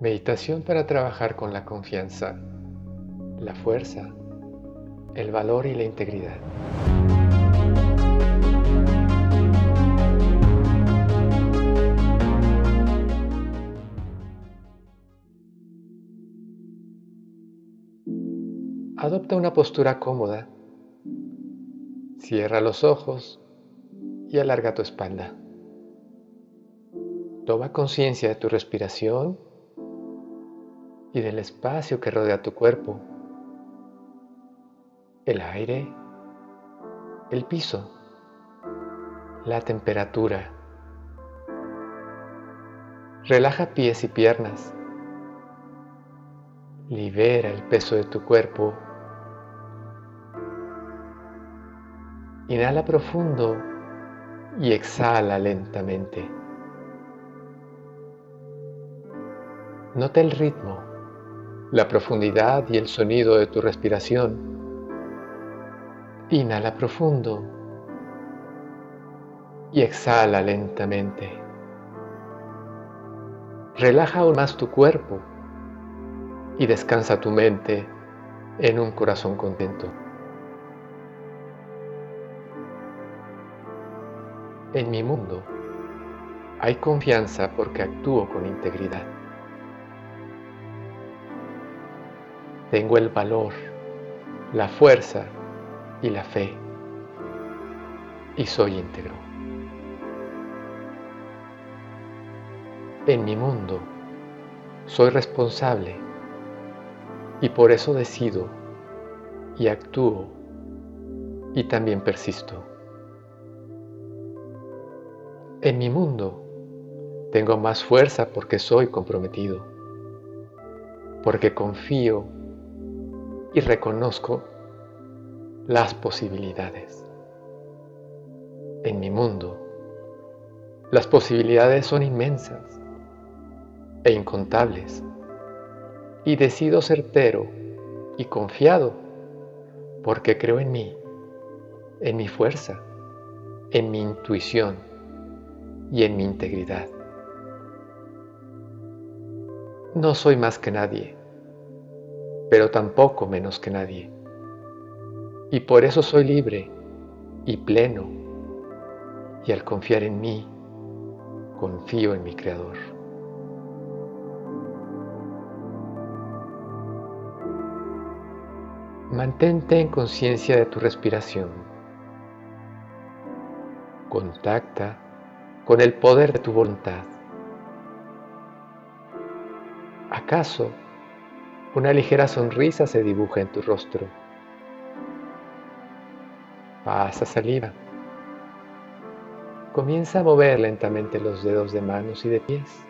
Meditación para trabajar con la confianza, la fuerza, el valor y la integridad. Adopta una postura cómoda. Cierra los ojos y alarga tu espalda. Toma conciencia de tu respiración y del espacio que rodea tu cuerpo. El aire, el piso, la temperatura. Relaja pies y piernas. Libera el peso de tu cuerpo. Inhala profundo y exhala lentamente. Nota el ritmo, la profundidad y el sonido de tu respiración. Inhala profundo y exhala lentamente. Relaja aún más tu cuerpo y descansa tu mente en un corazón contento. En mi mundo hay confianza porque actúo con integridad. Tengo el valor, la fuerza y la fe. Y soy íntegro. En mi mundo soy responsable y por eso decido y actúo y también persisto. En mi mundo tengo más fuerza porque soy comprometido, porque confío reconozco las posibilidades. En mi mundo, las posibilidades son inmensas e incontables y decido certero y confiado porque creo en mí, en mi fuerza, en mi intuición y en mi integridad. No soy más que nadie pero tampoco menos que nadie. Y por eso soy libre y pleno, y al confiar en mí, confío en mi Creador. Mantente en conciencia de tu respiración. Contacta con el poder de tu voluntad. ¿Acaso una ligera sonrisa se dibuja en tu rostro. Pasa saliva. Comienza a mover lentamente los dedos de manos y de pies.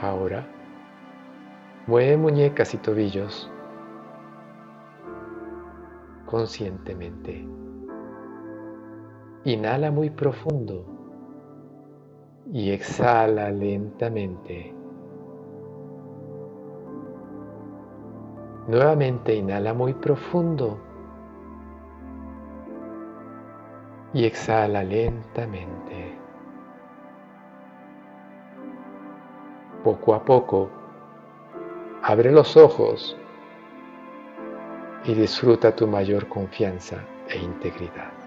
Ahora, mueve muñecas y tobillos conscientemente. Inhala muy profundo y exhala lentamente. Nuevamente inhala muy profundo y exhala lentamente. Poco a poco, abre los ojos y disfruta tu mayor confianza e integridad.